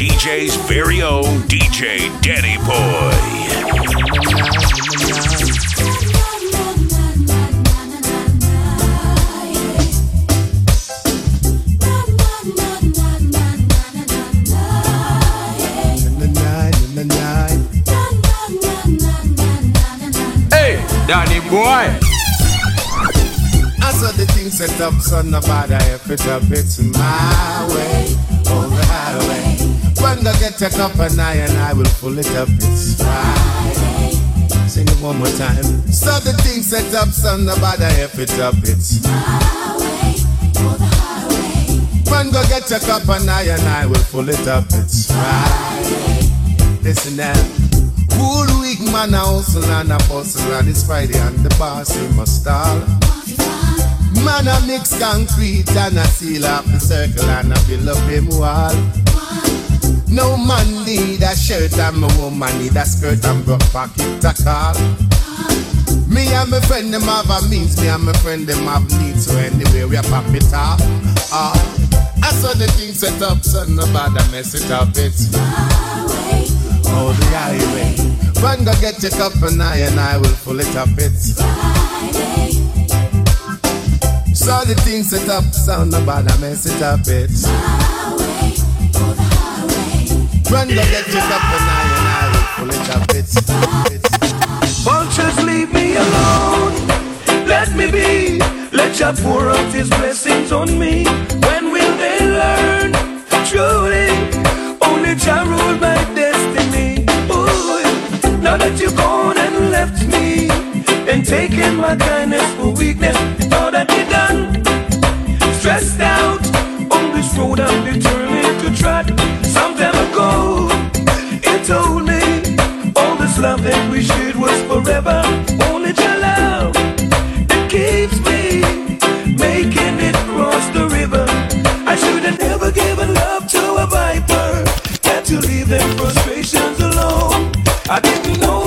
DJ's very own DJ Danny Boy. Hey, Danny boy. I saw the thing set up, son, about I if it up, it's my way, oh the highway. When I get a cup and I and I will pull it up, it's Friday. Sing it one more time. So the thing set up, son, about I if it up, it's my way, the highway. When go get a cup and I and I will pull it up, it's Friday. Listen now. Whole week man a hustle and a bustle and it's Friday and the boss he must stall. Man a mix concrete and a seal up the circle and a build up him wall. No man need a shirt and my woman need a skirt and broke pocket to call. Me and my friend them have a means, me and my friend them have needs, so anyway we a pop it off. Ah, I saw the thing set up, so nobody mess it up, it's Oh, the highway. Run go get your cup and I and I will pull it up. It's Friday. So the thing set up, about I mess it up. It's Run go get your cup and I and I will pull it up. It's, it's Vultures, leave me alone. Let me be. Let Jah pour out His blessings on me. When will they learn? Truly, only Jah rule my destiny. Ooh, now that you've gone and left me, and taken my kindness for weakness, all that you done. Stressed out on this road, I'm determined to trot. Some love that we shared was forever. Only your love that keeps me making it cross the river. I should have never given love to a viper. Had to leave them frustrations alone. I didn't know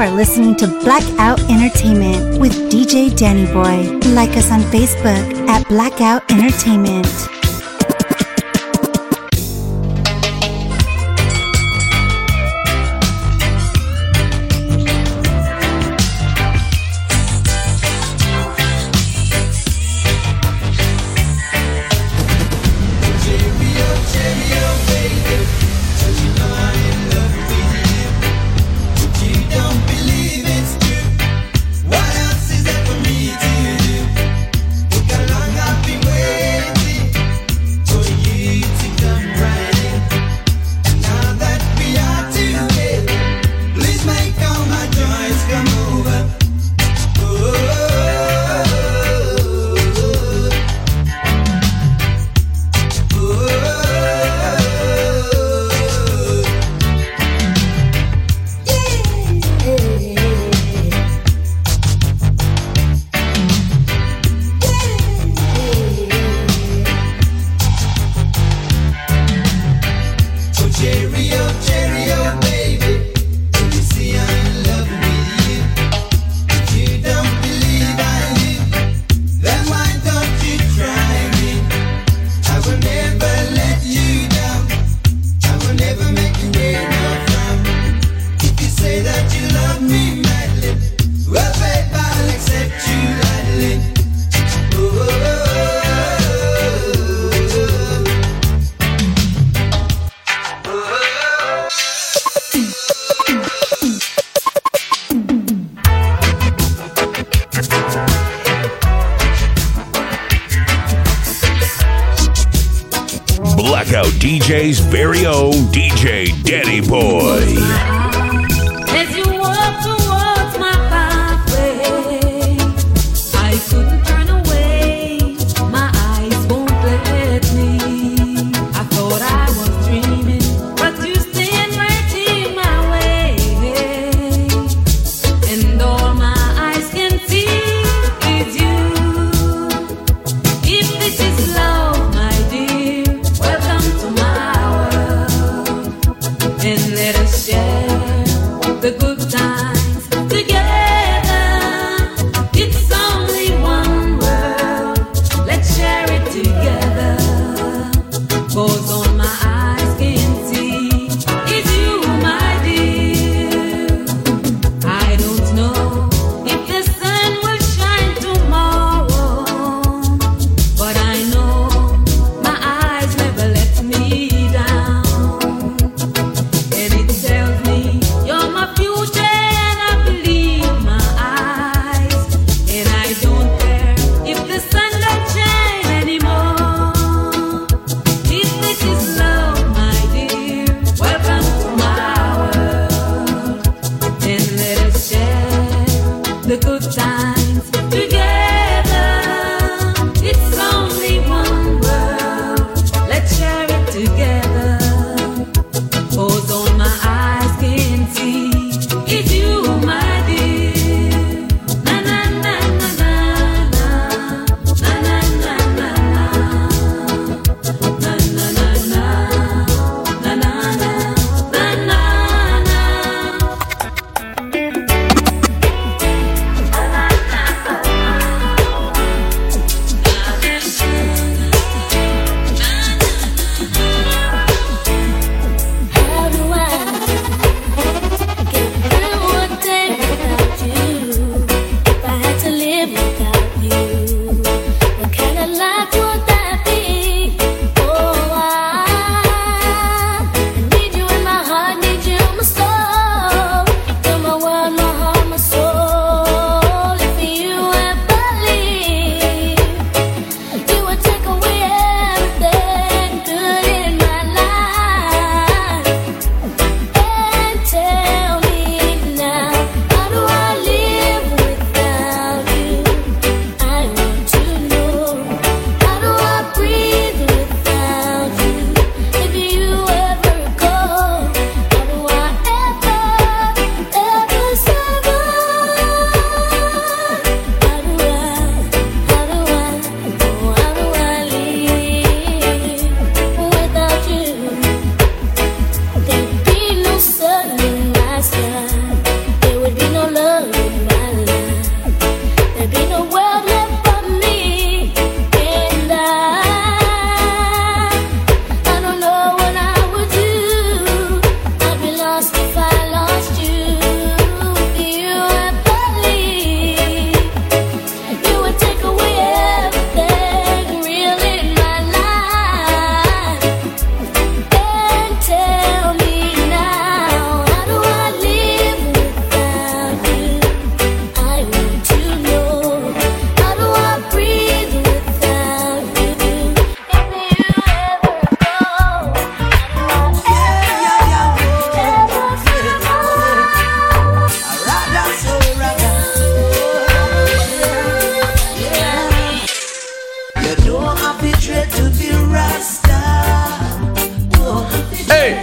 are listening to Blackout Entertainment with DJ Danny Boy. Like us on Facebook at Blackout Entertainment.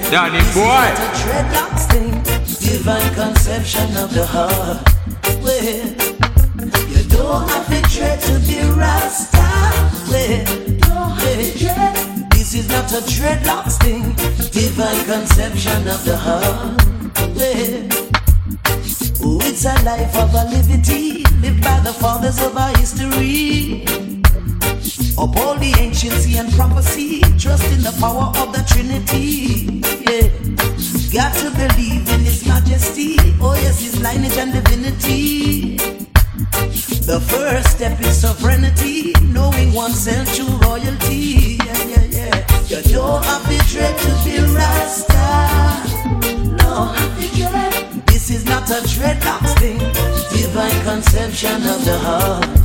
Danny boy. Dreadlocks thing, divine conception of the heart. Well, you don't have to dread to be Rasta. Well, hey, this is not a dreadlocks thing, divine conception of the heart. Well, Oh, it's a life of a liberty lived by the fathers of our history. Up all the anciency and prophecy, trust in the power of the Trinity. Yeah, got to believe in His Majesty. Oh yes, His lineage and divinity. The first step is sovereignty, knowing oneself true royalty. Yeah, yeah, yeah. You don't have to dread to be Rasta. No, this is not a dreadlocks thing. Divine conception of the heart.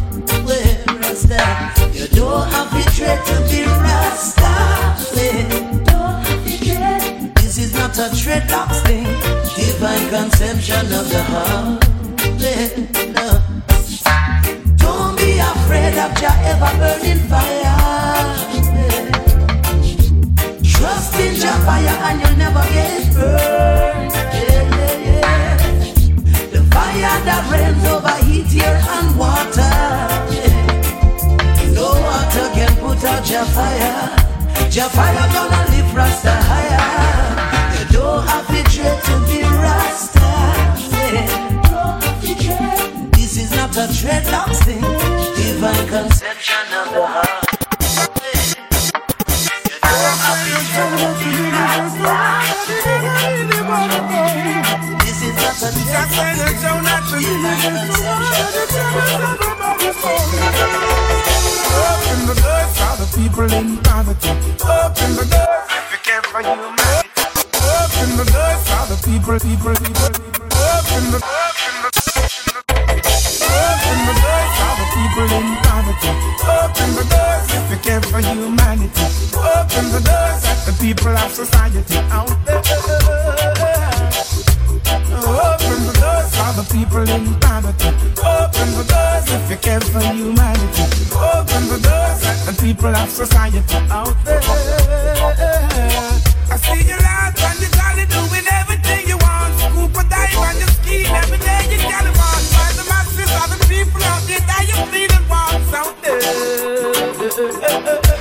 You don't have dread to be. Well, This is not a dreadlocks thing. Divine conception of the heart. Don't be afraid of Jah ever burning fire. Trust in fire and you'll never get burned. Yeah, yeah, yeah. The fire that rains over heat, air, and water. Water can put out Jah fire. Jah fire gonna lift Rasta higher. You don't have to dread to be Rasta. Yeah. This is not a dreadlocks thing. Divine conception of the heart. This is not a dreadlocks thing. Divine Open the doors for the people in poverty. Open the doors if you care for humanity. Open the doors for the people, people, people. Open the the Open the doors for the people in poverty. Open the doors if you care for humanity. Open the doors at the people of society out there. Open the doors for the people in poverty. Open the doors if you care for humanity. Open the doors the people of society out there. I see you doing everything you want. Dive ski every day you got the masses the people out there that you out there.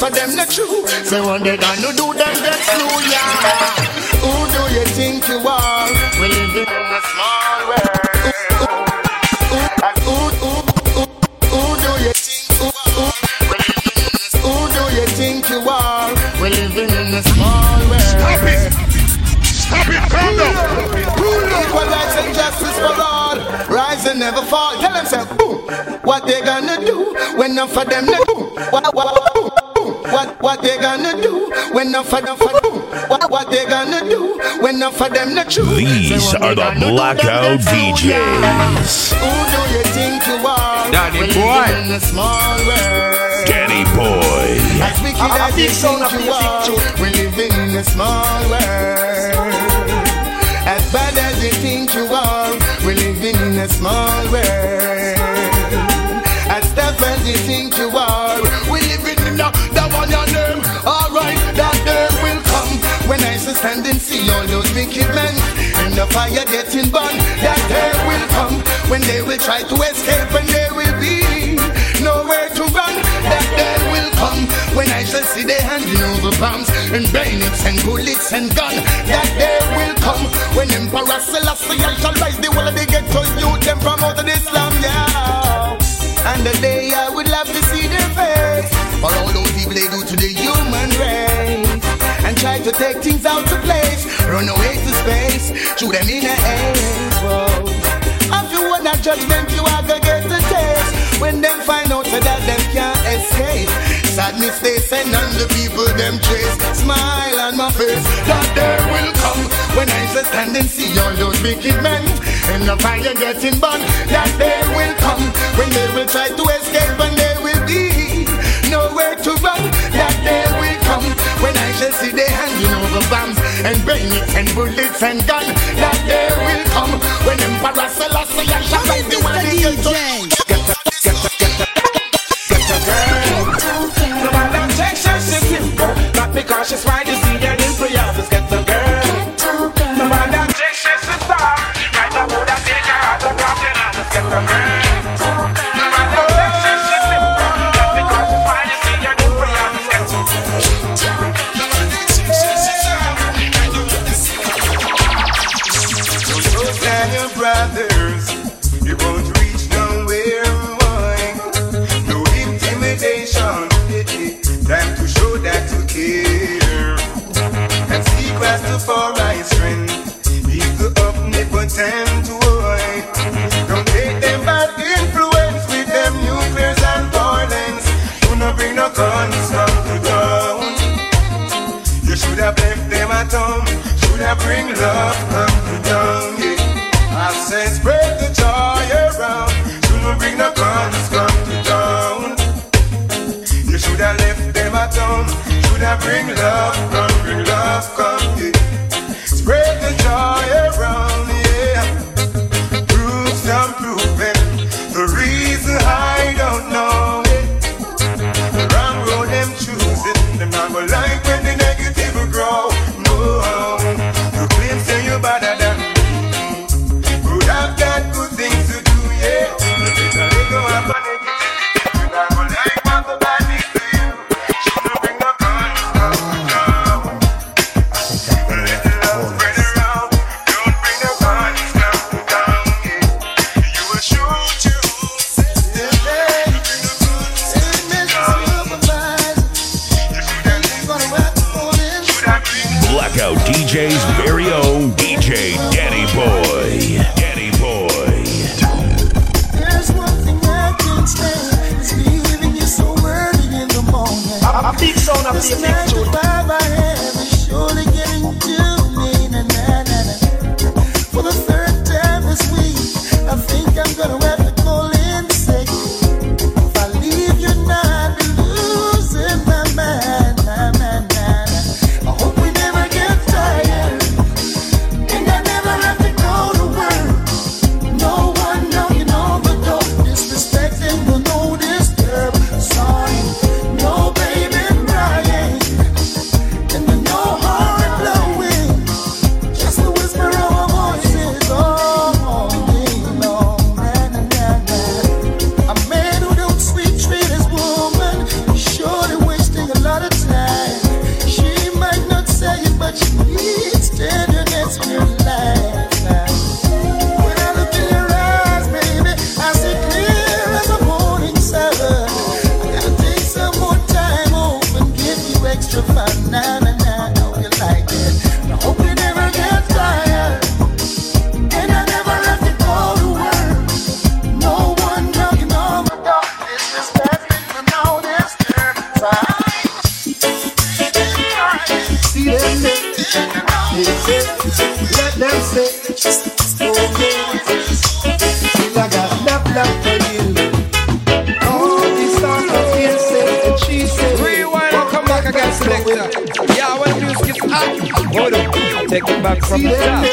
When of them not true? Say, what they gonna do, them get slew, yeah. Who do you think you are? We live in a small world. Who, who, who, who do you think you are? We live in a- Who do you think you are? We living in a small world. Stop it! Stop it! Calm down! Equal rights and justice for all. Rise and never fall. Tell them, say, boom. What they gonna do when enough of them not they gonna do when enough of them boom? What, what they gonna do when enough of them not true? These Say, are the gonna do, Blackout get yeah. DJs. Who do you think you are? Daddy We boy. living in a small world. Danny Boy. As wicked A- a as you sound think you are, too. we living in a small world. As bad as you think you are, we living in a small world. As tough as you think you are, fire getting burned. That day will come when they will try to escape and there will be nowhere to run. That day will come when I shall see they handing over bombs and bayonets and bullets and gun. That day will come when Emperor Selassie I shall rise the whole of the ghetto youth them from out of the slum, yeah. And the day I would love to see their face for all those people they do to the human race try to take things out to place, run away to space, shoot them in the air. If you wanna judgment, you are gonna get the taste when them find out that them can't escape. Sadness they send on the people them chase. Smile on my face, that day will come when I shall stand and see all those wicked men in the fire getting burned. That day will come when they will try to escape and there shall see they handing over bombs and bayonets and bullets and gun. That day will come when Emperor Selassie I shall rise the one they get to get a, get a, get a, get a girl. No matter Texas, she's simple. Not because she's fine, from the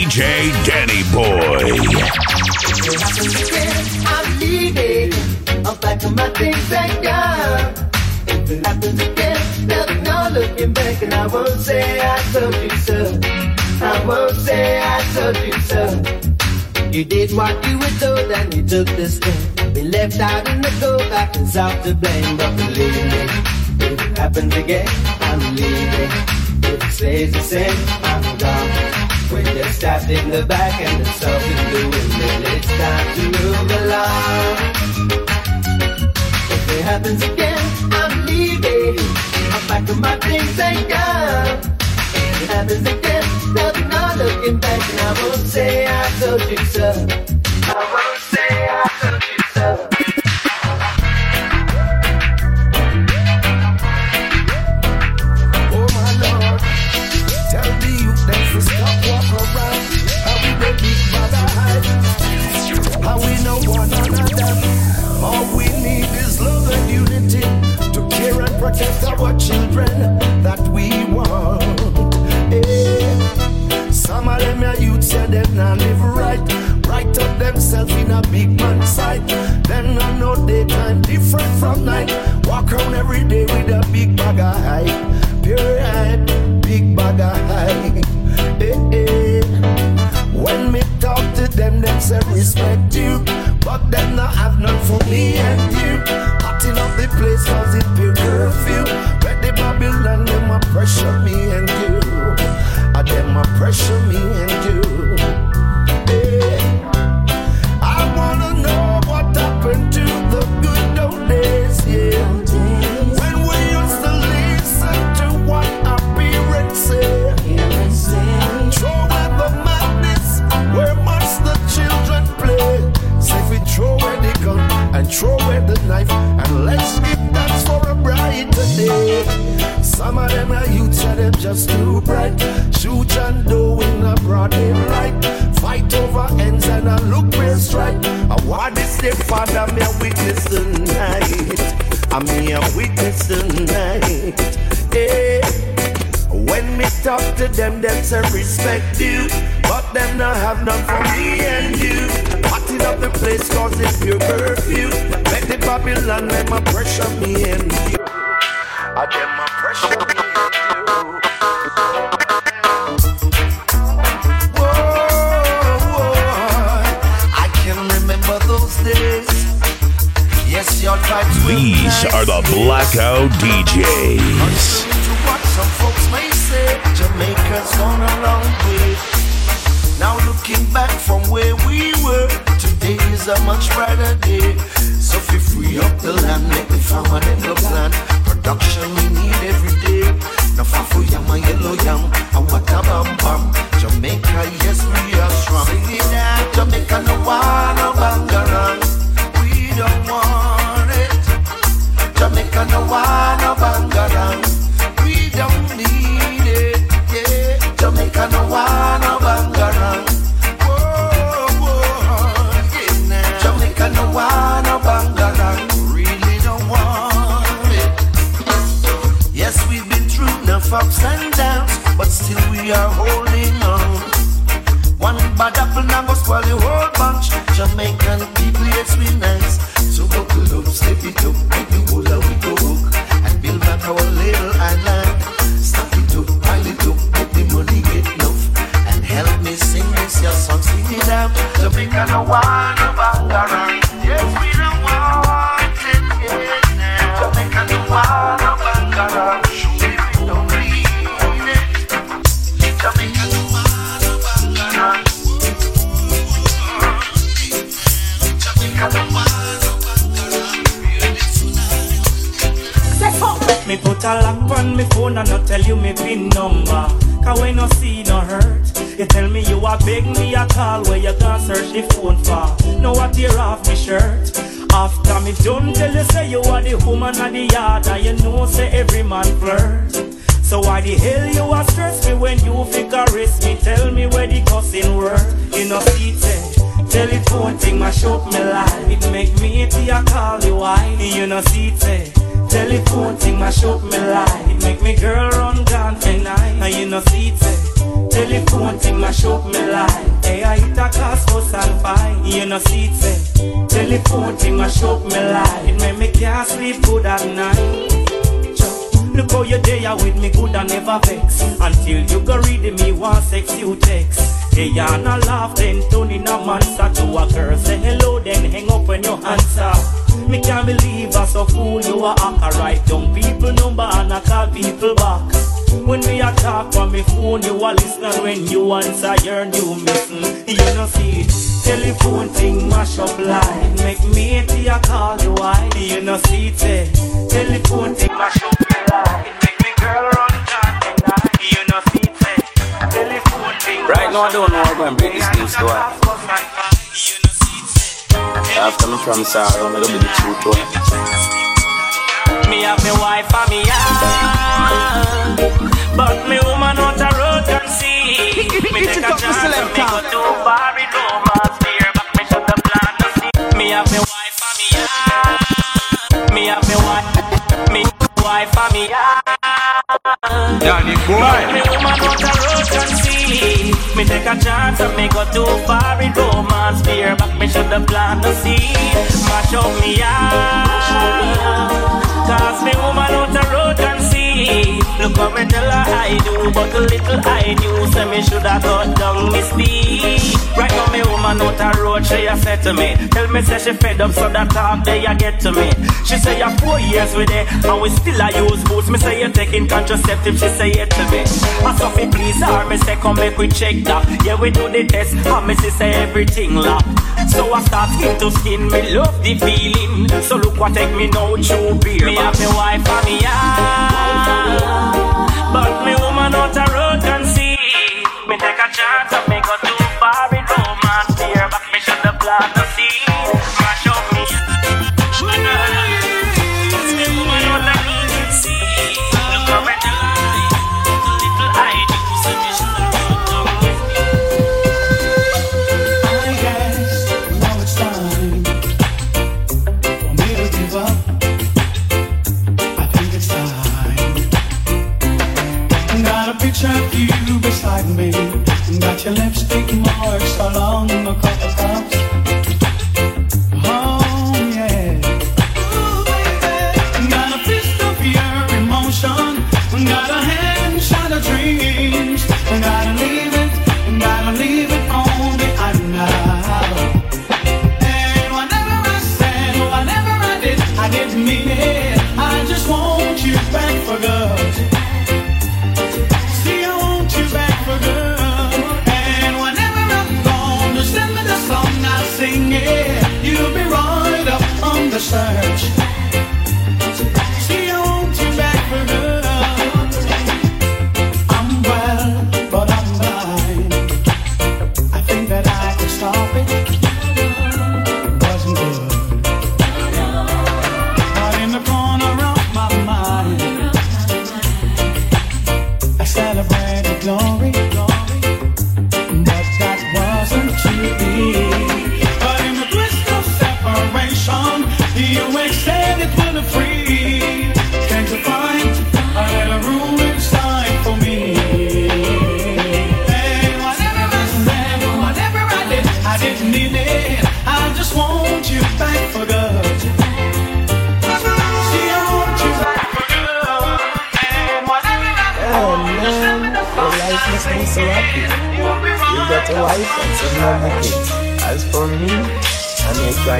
DJ Danny Boy. I'm leaving. I'm packing my things and gone. If it happens again, there's no looking back, and I won't say I told you so. I won't say I told you so. You did what you were told, and you took the step. Been left out in the cold, back and south to blame, but believe me, if it happens again, I'm leaving. If it stays the same, I'm gone. When you're stabbed in the back and the south is blue, then it's time to move along. If it happens again, I'm leaving. I'm packing my things and gone. If it happens again, there'll be no looking back, and I won't say I told you so. I won't say I told you so. Our children that we want. Eh. Some of them are youth say them not live right. Right up themselves in a big man sight. Then I know daytime different from night. Walk around every day with a big bag of hype. Pure hype, big bag of hype. Eh, eh. When me talk to them, them say respect you. But them not have none for me and you. Hotting up the place cause it pure curfew. Where the Babylon, them a pressure me and you. Ah, them a pressure me and you. I wanna know what happened to the good old days, yeah. When we used to listen to what our parents said. Throw away the madness, where the children play? Throw away the gun and throw away the knife, let's give thanks for a brighter day. Some of them are youths, and them just too bright. Shoot and do in a broad daylight. Fight over ends and a look where strike. I want this day, Father, me a witness tonight. I me a witness tonight. Hey. When me talk to them, them say respect you. But them not have none for me and you. Up the place cause it's curfew. Make the Babylon, them a pressure me and you. I them a pressure me and you. Whoa, whoa. I can remember those days. Yes, your types were These are the Blackout DJs. To what some folks may say, Jamaica's gone a long way. Now looking back from where we were, today is a much brighter day. So if we free up the land, make the farmer them go plan. Production we need every day. No fafu yam and yellow yam, and what a bam bam. Jamaica, yes we are strong. Sing it out, Jamaica no want no bangarang. We don't want it. Jamaica no want no bangarang. We don't need it. Yeah, Jamaica no want no ups and downs, but still we are holding on. One bad apple now go the whole bunch. Jamaican people, yes, we nice. So buckle up, step it up, make the whole we go hook. And build back our little island. Stack it up, pile it up, make the money get enough. And help me sing this your song, sing it out. Jamaica no want put a lock on me phone and not tell you me pin number. Cause when no see no hurt, you tell me you a beg me a call where you gonna search the phone for. Know what tear off me shirt. After me done tell you say you are the woman of the yard And you know say every man flirt So why the hell you are stress me when you fake caress me Tell me where the cussing work You know see tell it Telephone thing mash up me life It make me itchy I call you why You know see it Telephone thing mash up me life make me girl run gone tonight And you know see it eh? Telephone thing mash up me life Hey eh, I hit a class fuss and You know see it eh? Telephone thing mash up me life make me can't sleep good at night. Look how you there with me good and never vex. Until you go read me one sex you text are not laugh then turn in a monster to a girl. Say hello then hang up when you answer Me can't believe I so fool you are act Write down people number and I call people back when me a talk on me phone, you a listen when you answer, you're new missing. You know see telephone thing mash up line. Make me a call you why? You know see it, telephone thing mash up line. It make me girl run down tonight. You know see it, telephone thing. Right now I don't know how I'm going to break this news to her. After me from sorrow, I'm going to be the truth to her. Me have me wife and me yard But me woman out a road can see. Me take a chance me go too far in romance Fear but me shut the plan to see Me have me me Danny boy. me woman out a road can see Me take a chance and me go too far in romance. Fear but me shut the plan to see Mash up me yard Cause me woman out the road can see Look how me tell her I do But the little I knew Say me shoulda cut down me speed woman out the road She a said to me. Tell me say she fed up So that talk they a get to me. She say you four years with it And we still a use boots. Me say you taking contraceptive She say it to me. I Sophie please her Me say come make we check that. Yeah we do the test And me see say everything lock So I start skin to skin Me love the feeling. So look what take me now true beer Me have me wife and me yard But me woman out the me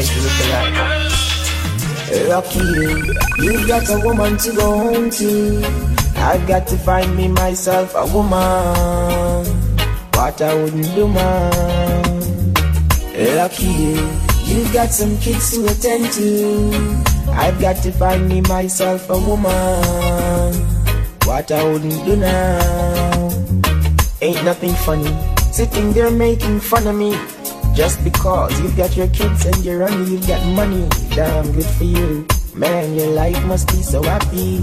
Here to look alive. Lucky you, you got a woman to go home to. I've got to find me myself a woman. What I wouldn't do, man. Eh, Lucky you, you've got some kids to attend to. I've got to find me myself a woman. What I wouldn't do now. Ain't nothing funny. Sitting there making fun of me. Just because you've got your kids and you're on you've got money, damn good for you. Man, your life must be so happy.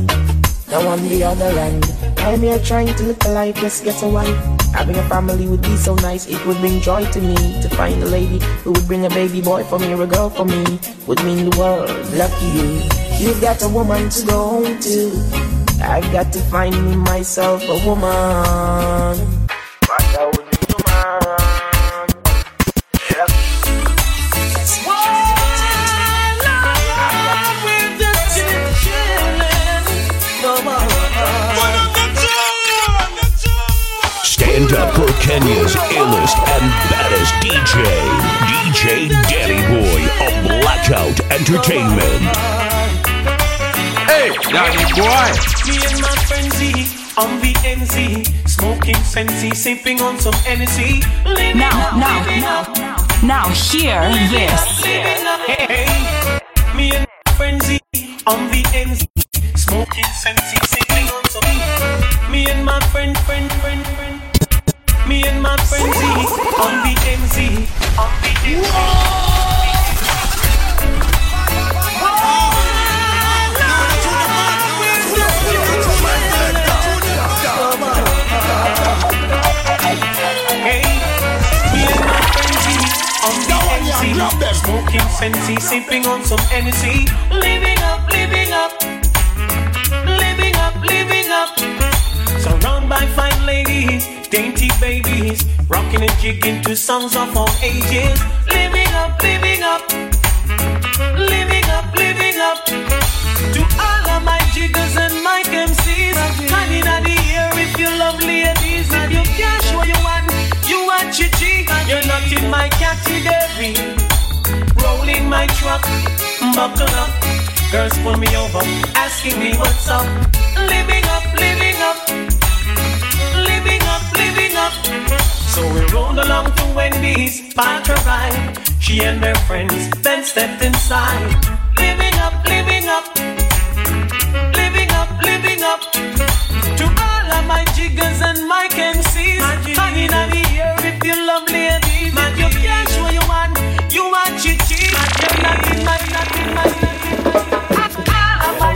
Now on the other hand, I'm here trying to live a life, just get a wife. Having a family would be so nice, it would bring joy to me to find a lady who would bring a baby boy for me or a girl for me. Would mean the world, lucky you. You've got a woman to go home to. I've got to find me myself a woman. Illest and baddest DJ, DJ Danny Boy of Blackout Entertainment. Hey, Danny Boy. Me and my friend Z on the NZ, smoking sensey, sipping on some Hennessy. Living Now, up, now, now, now, hear this. hey, hey. Me and my friend Z on the NZ, smoking sensey, sipping on some. Me and my friend, friend, friend, friend. Me and my friend on the NZ, on the NZ. Hey, me and my friend on the NZ, smoking sensey, sipping on some Hennessy, living rocking and jigging to songs of all ages, living up, living up, living up, living up. To all of my jiggers and my MCs, hand in the air if you love ladies, if you can't show you one, you want chichi, you're not in my category. Rolling my truck, buckle up, girls pull me over, asking me what's up. Living up, living up, living up, living up. So we rolled along to Wendy's, parked her ride. She and her friends then stepped inside. Living up, living up, living up, living up. To all of my jiggers and my MCs, hanging on the air if you love ladies. If you can't show you one, you want chichi. You're not in my, not in my,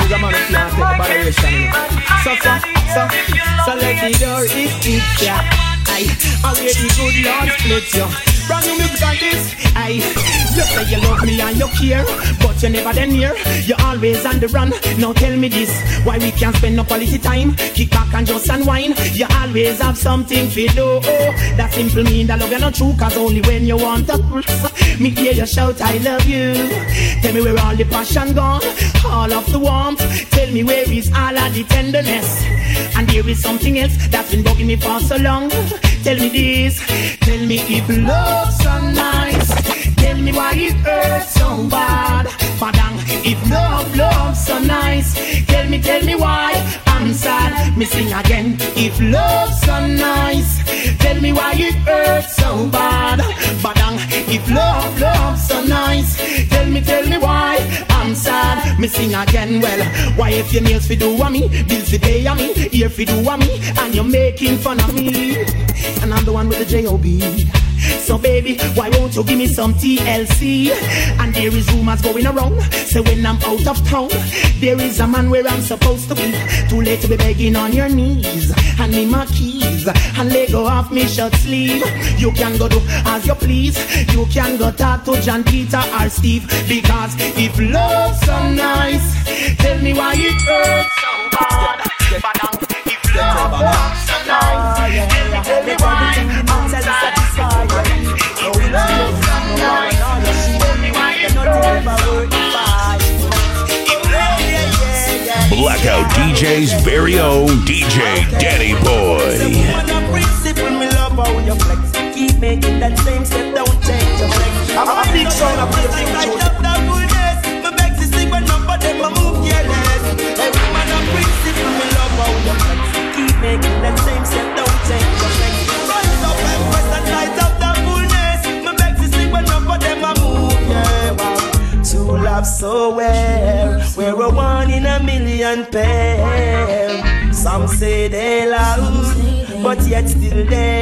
Who's a man who can't take a moderation, you know? So, so, so, so let the door is it, yeah. I wait the good Lord split you. Brand new music on this, aye. You say you love me and you care, but you never then near. You're always on the run. Now tell me this, why we can't spend no quality time? Kick back and just unwind. You always have something to do. That simple mean that love you not true, cause only when you want to. Me hear you shout, I love you. Tell me where all the passion gone, all of the warmth. Tell me where is all of the tenderness. And there is something else that's been bugging me for so long. Tell me this, tell me if love's so nice. Tell me why it hurts so bad. Padang, if love, love's so nice. Tell me, tell me why I'm sad. Me sing again. If love's so nice. Tell me why it hurts so bad. Padang, if love, love's so nice. Tell me, tell me why I'm sad. Me sing again. Well, why if your nails fi do a me, bills fi pay a me, ear fi do a me, and you're making fun of me, and I'm the one with the J-O-B. So baby, why won't you give me some TLC? And there is rumors going around. Say when I'm out of town, there is a man where I'm supposed to be. Too late to be begging on your knees. Hand me my keys and let go off me shirt sleeve. You can go do as you please. You can go talk to John Peter or Steve. Because if love's so nice, tell me why it hurts so um, if love so nice, tell me, tell me why Blackout DJ's very own DJ Danny Boy. But yet still they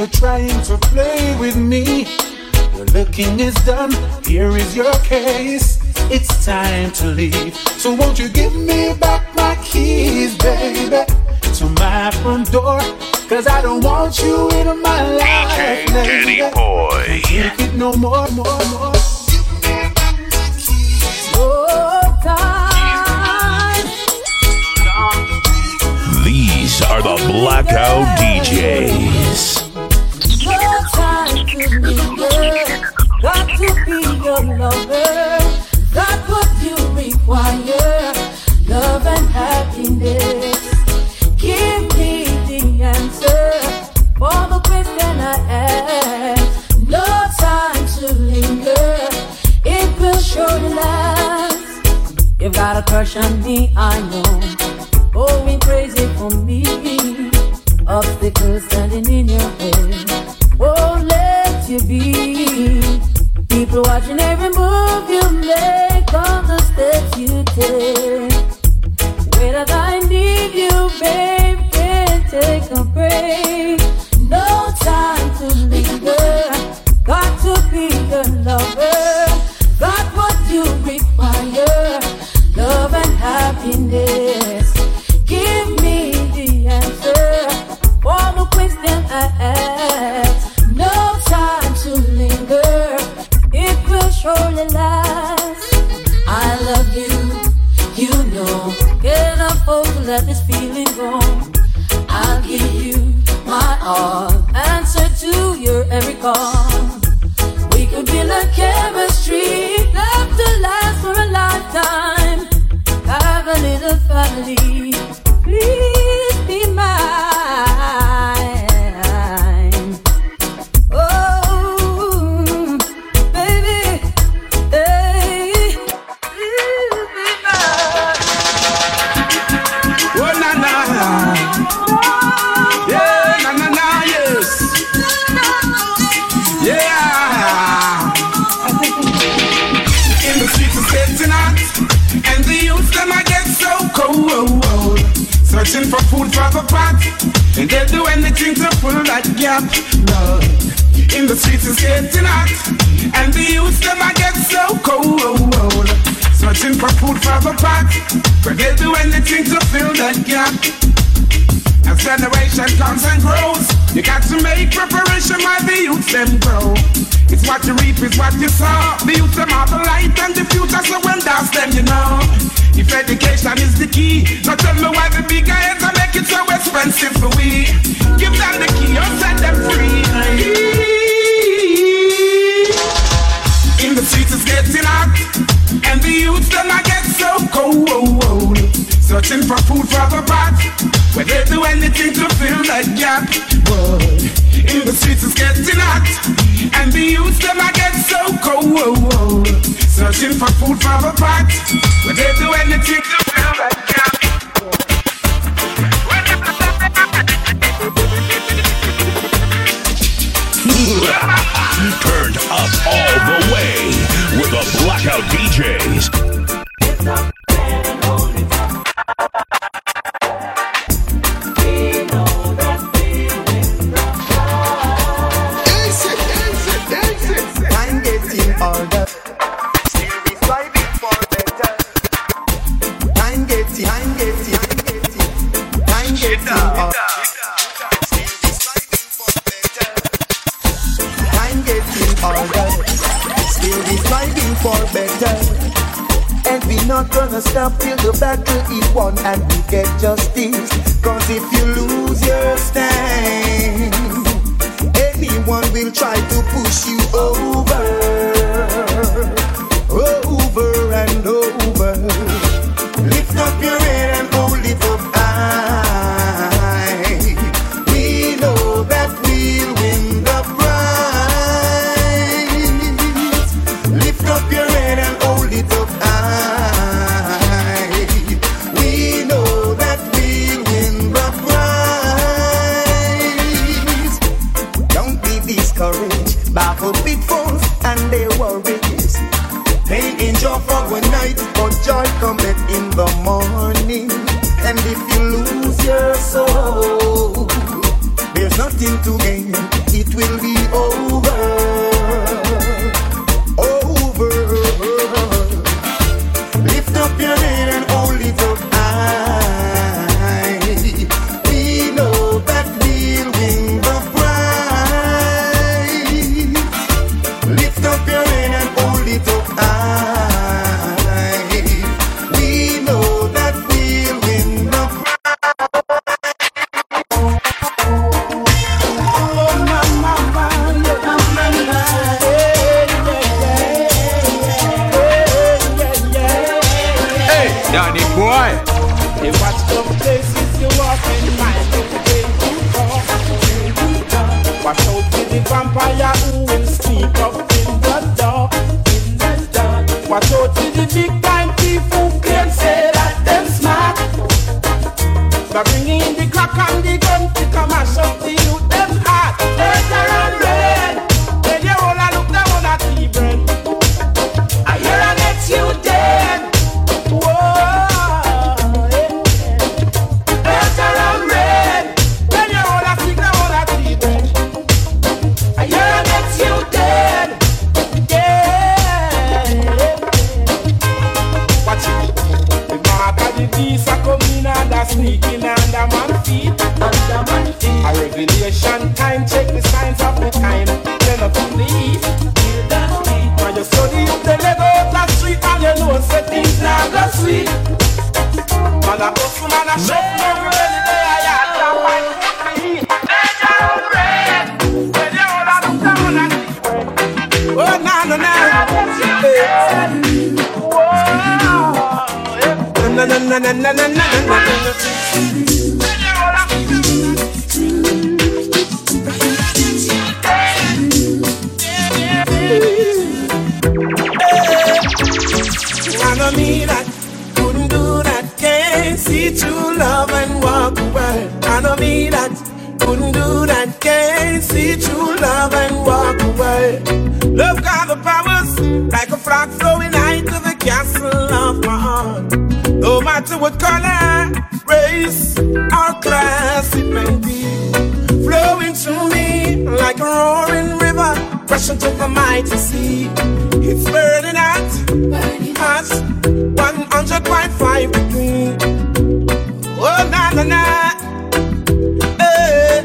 you're trying to play with me. The looking is done, here is your case. It's time to leave. So won't you give me back my keys, baby? To my front door, cause I don't want you in my life. DJ Danny Boy. Take it no more, more, more. Are the Blackout DJs. lover that you require love and happiness. Give me the answer for the i ask. No time to linger it will surely last. You've got a crush on me good lover. better. And we're not gonna stop till the battle is won and we get justice. Cause if you lose your stand, anyone will try to push you over. na na na na na na na that couldn't do that, see true love and walk away. I that couldn't do that, see true love and walk away. Love got the powers like a frog flow matter what color, race, or class it may be, flowing through me like a roaring river, rushing to the mighty sea. It's burning hot, burning hot, 100.5 degree. Oh na na na, eh.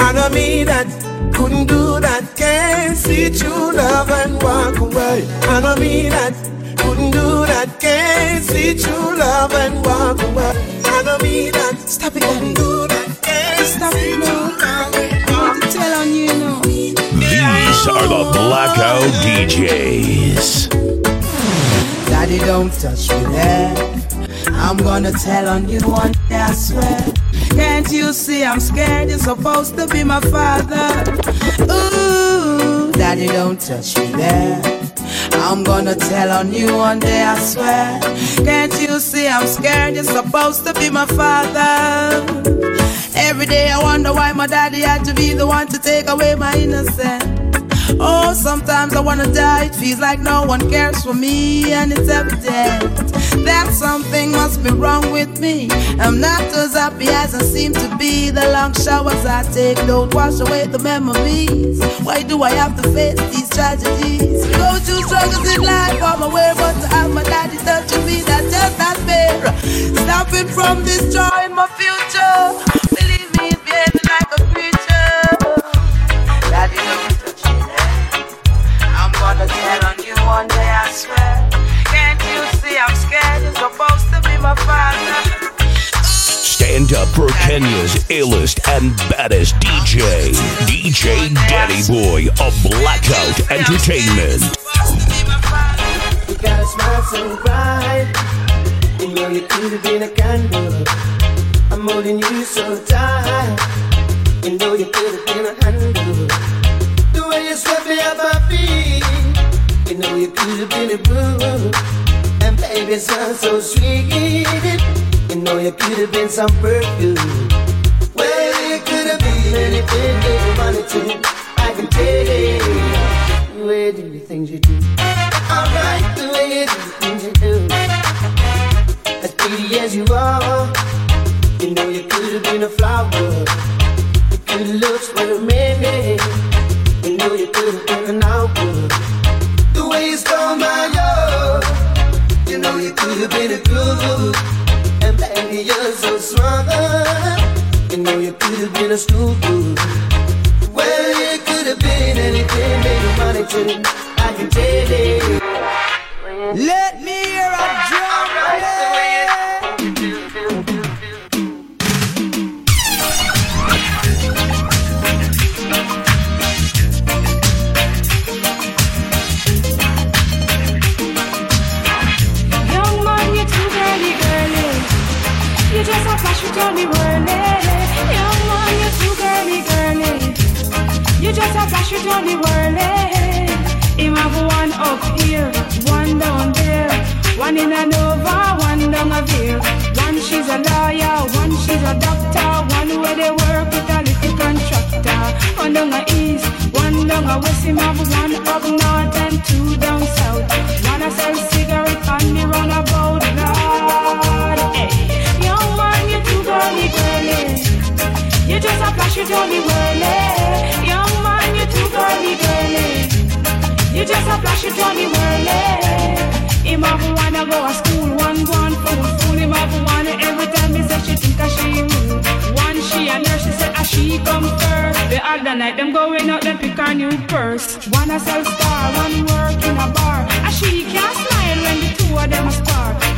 I know me that couldn't do that. Can't see true love and walk away. I know me that couldn't do that. Can't see true love and walk away. I know me that stop it, couldn't do that. Can't stop it, no. To tell on you, no. These are the Blackout DJs. Daddy, don't touch me there. I'm gonna tell on you one day, I swear. Can't you see I'm scared? You're supposed to be my father. Ooh, Daddy, don't touch me there. I'm gonna tell on you one day, I swear. Can't you see I'm scared? You're supposed to be my father. Every day I wonder why my daddy had to be the one to take away my innocence. Oh, sometimes I wanna die. It feels like no one cares for me, and it's evident that something must be wrong with me. I'm not as happy as I seem to be. The long showers I take don't wash away the memories. Why do I have to face these tragedies? Go through struggles in life my way, but to have my daddy touching me, that's just not fair. Stopping from destroying my future. Believe me, it's behaving like a creature. one day, I swear. Can't you see I'm scared? You're supposed to be my father. Stand up for Kenya's illest and baddest DJ, DJ Danny Boy of Blackout Entertainment. You got a smile so bright, you know you could have been a candle. I'm holding you so tight, you know you could have been a handle. The way you swept me off my feet. You know you could have been a boo. And baby, sound so sweet. You know you could have been some perfume. Well, you could have been anything you wanted to. I can tell you. Way do the things you do. Alright, the way you do the things you do. As pretty as you are, you know you could have been a flower. Good looks were many. You know you could have been an hour. You stole my love, you know you could have been a groove. And baby, you're so smart. You know you could have been a boo. Well, you could have been anything that you wanted to. I can tell you. Let me hear a flash with Johnny Whirly. Young girly. You Johnny Whirly. Him have one up here, one down there. One in a one down a veer. One she's a lawyer, one she's a doctor. One where they work with a little contractor. One down a east, one down a west. Him have one up north and two down south. One a sell cigarette on the runabout. You just a flash, you Johnny Whirly. Young man, you too girly, girly. You just a flash, you Johnny Whirly. Him have wanna go to school, one go on fool, fool him have one every time he say she think a she rude. One she and her, she say a she come first. The other night them going out, them pick a new purse. One a sell star, one work in a bar. A she can't smile when the two of them spar. One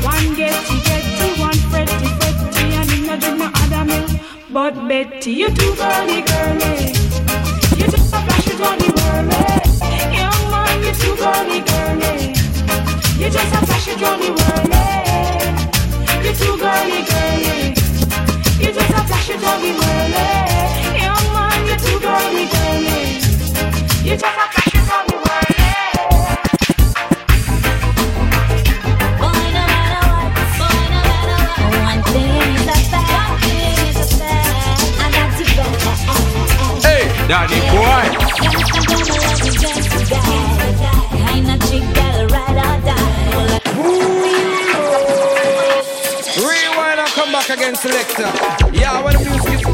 But Betty, you too girly girly. You just a flash whirly. Young man, you too girly girly. You just a flash it on the whirly. You too girly girly. You just a flash whirly. Young man, you too girly girly. You just a flash on Danny boy. Rewind and come back again, selector. Yeah, when the music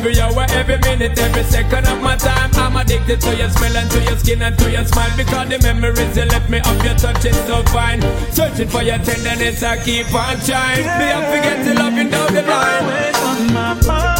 Every hour, every minute, every second of my time. I'm addicted to your smell and to your skin and to your smile Because the memories you left me of your touch is so fine. Searching for your tenderness, I keep on trying. Me, I forget to love you down the line. Always on my mind.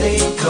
You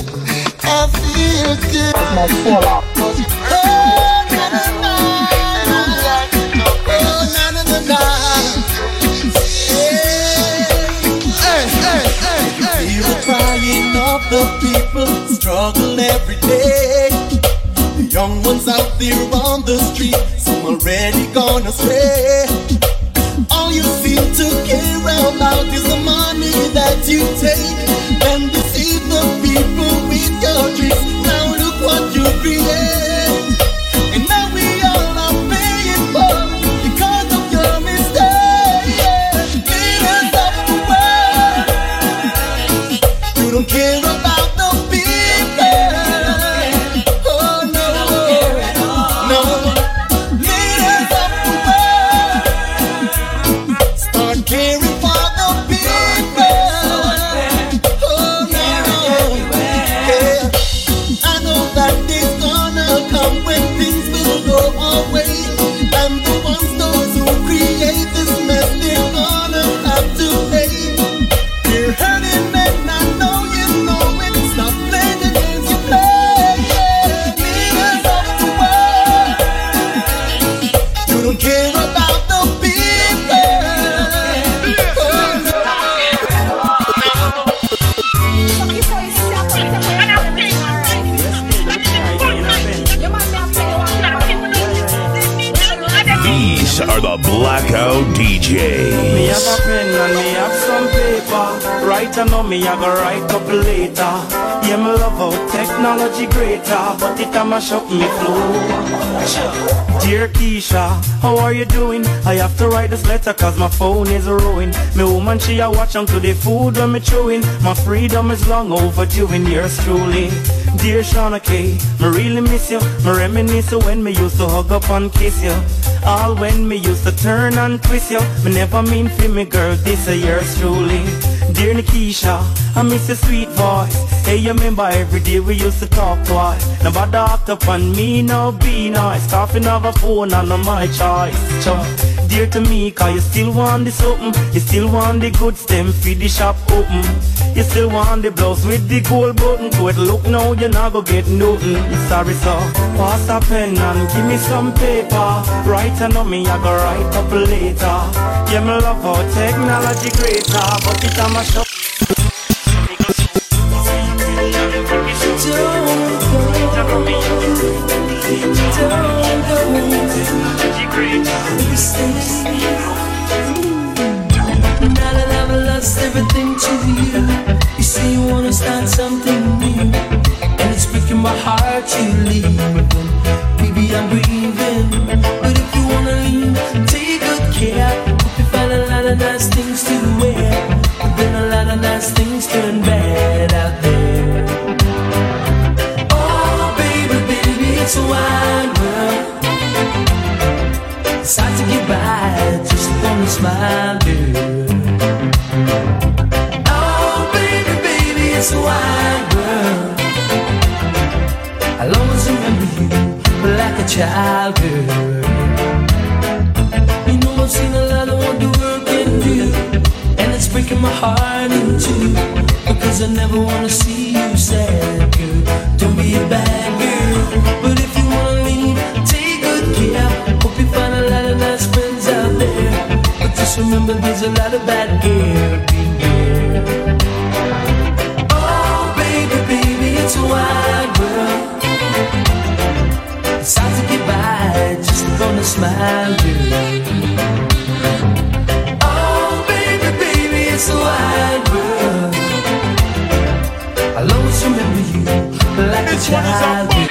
I feel good. Hey, hey. Feel the crying of the people struggle every day. The young ones out there on the street, some already gone astray. All you seem to care about is the money that you take and deceive the people Now look what you create, Right I know me I go write up later. Yeah, me love how technology greater, but it a mash up me flow. Dear Keisha, how are you doing? I have to write this letter cause my phone is ruined. Me woman she a watch on to the food when me chewing. My freedom is long overdue in yours truly. Dear Shauna K, me really miss you. Me reminisce when me used to hug up and kiss you. All when me used to turn and twist you. Me never mean for me girl, this a yours truly. Dear Nikisha, I miss your sweet voice. Hey, you remember every day we used to talk twice. Nobody act up on me, no be nice. Coughing of a phone and not my choice. Chuck. Dear to me, cause you still want the something. You still want the good stem, feed the shop open. You still want the blouse with the gold button. To it look now, you not go get nothing. Sorry, so pass a pen and give me some paper. Write know me, I go write up later. Yeah, me love how technology greater, but it a I'm grieving, but if you wanna leave, nice things to wear, smile. Oh, baby, baby, it's a world. I'll always remember you like a. You know I've seen a lot of and it's breaking my heart in two. Because I never wanna see you sad, girl. Don't be a bad just remember, there's a lot of bad here. Oh, baby, baby, it's a wide world. It's hard to get by just on a smile, girl. Oh, baby, baby, it's a wide world. I'll always remember you like a child.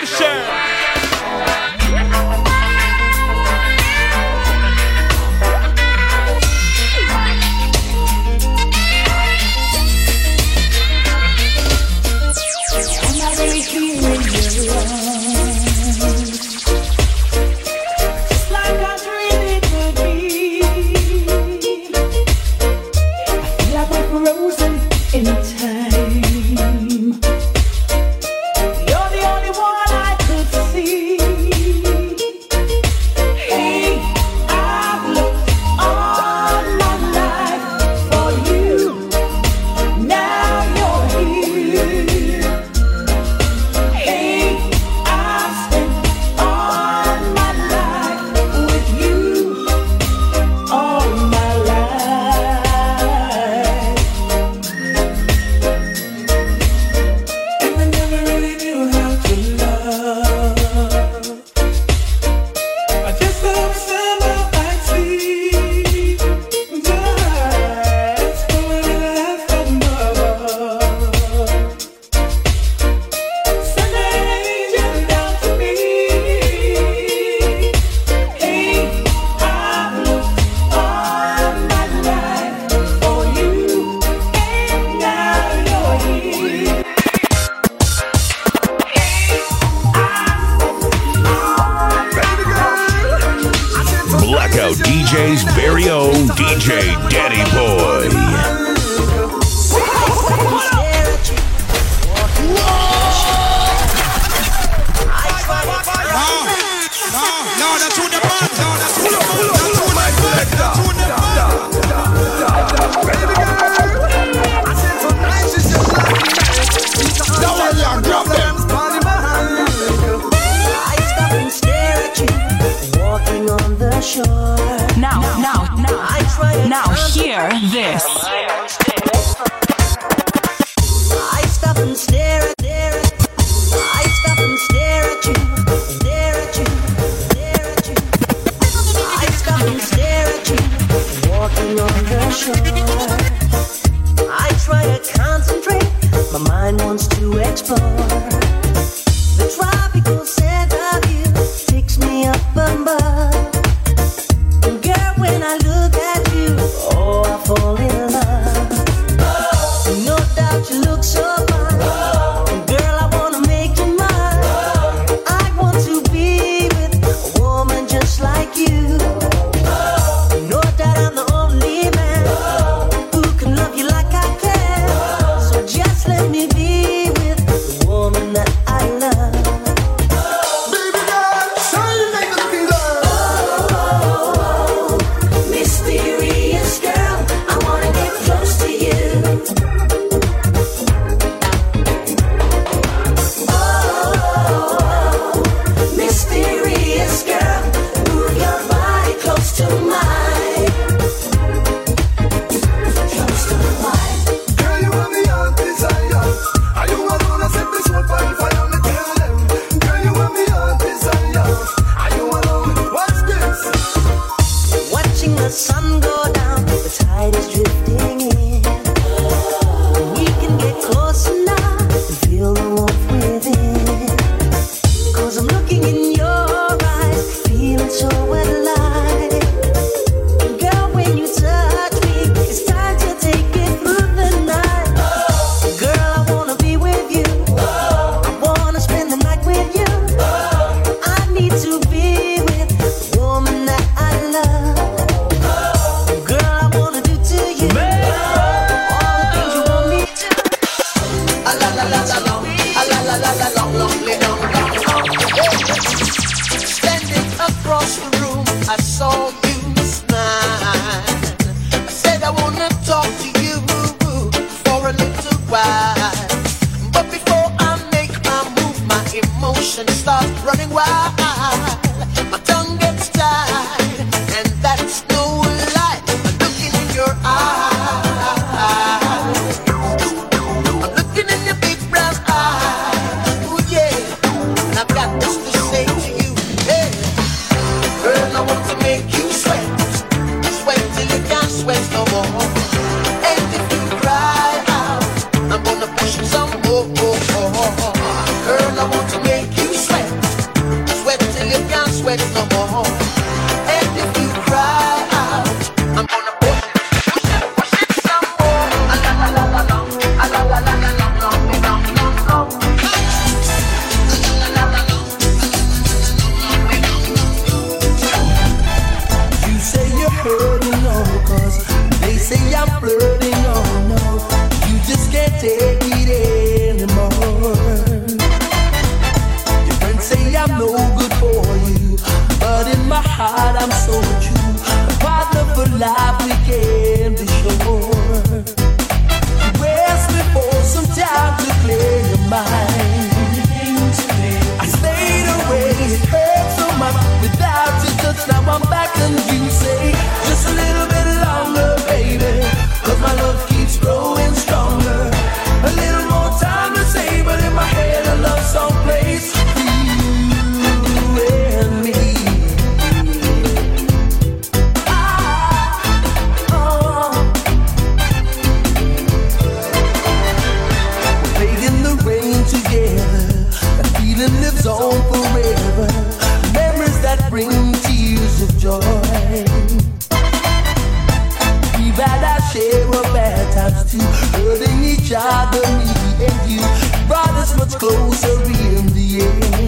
unity, hurting each other, me and you, brought us much closer in the end.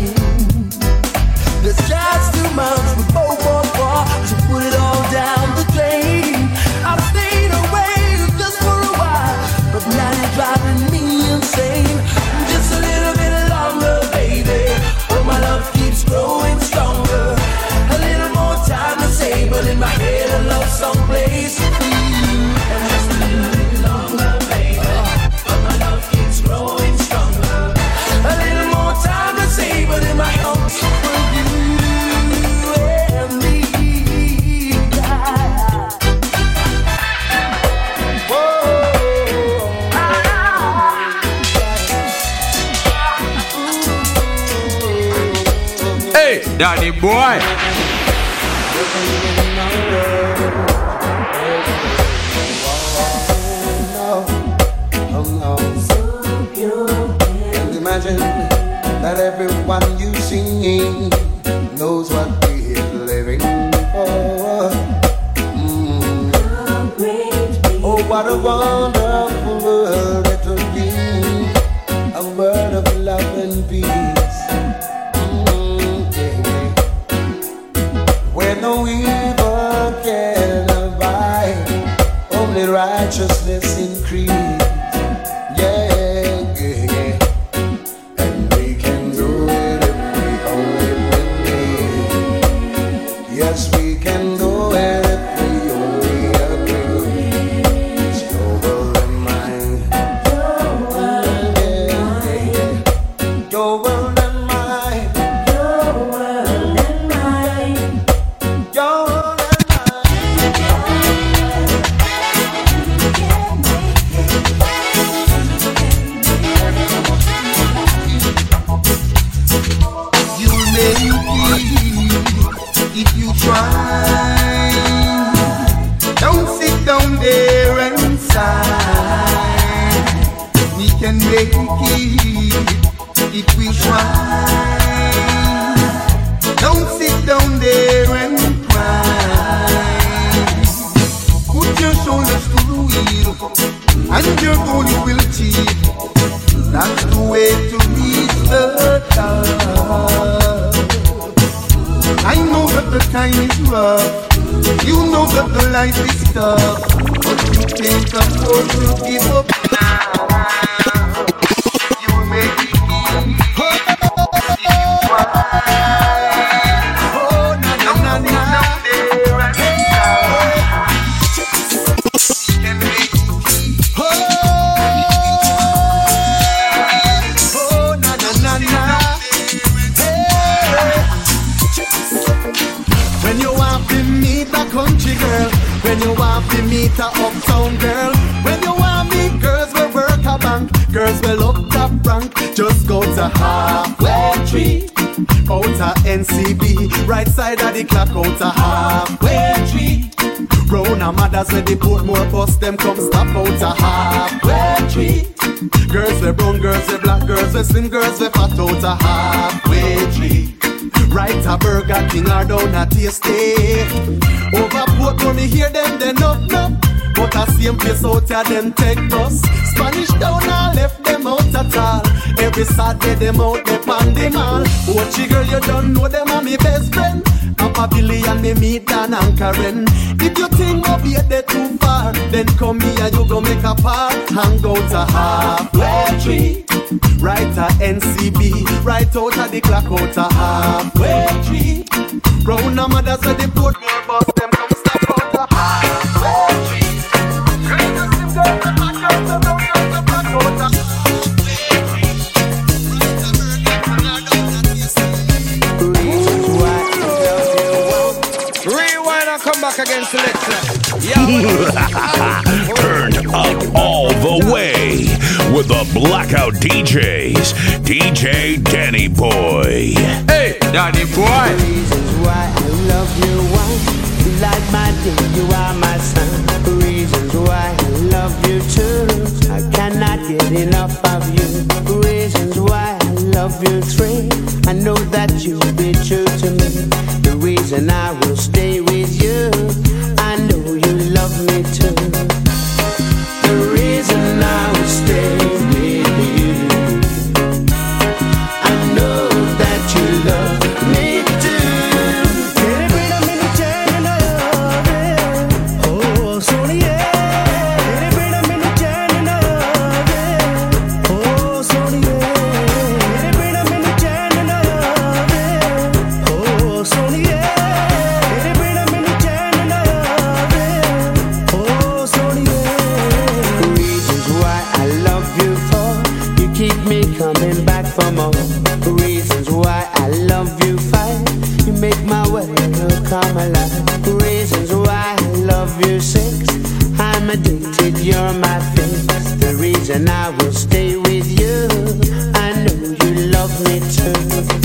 Danny boy. Out a halfway tree. Brown and mothers where they put more bus, them come stop out a halfway tree. Girls with brown, girls with black, girls with slim, girls with fat out a halfway tree. Right a Burger King or down a tasty. Over port money hear them then up no. But a same place out here them take bus. Spanish Town and left them out at all. Every Saturday them out there on the mall. Watchy girl you don't know them are me best friend. Papa Billy and me meet Dan and Karen. If you think of it they too far, then come here you go make a part. Hang out a halfway tree. Right a NCB, right out of the clock out a halfway tree. Brown and mothers where they put Turned up all the way with the Blackout DJs, DJ Danny Boy. Hey, Danny Boy. Reasons why I love you, why you like my day, you are my sun. Reasons why I love you too. I cannot get enough of you. Reasons why I love you three. I know that you'll be true to me. The reason I will stay with you. The reasons why I love you five. You make my world come alive. Reasons why I love you six. I'm addicted, you're my fix. The reason I will stay with you. I know you love me too.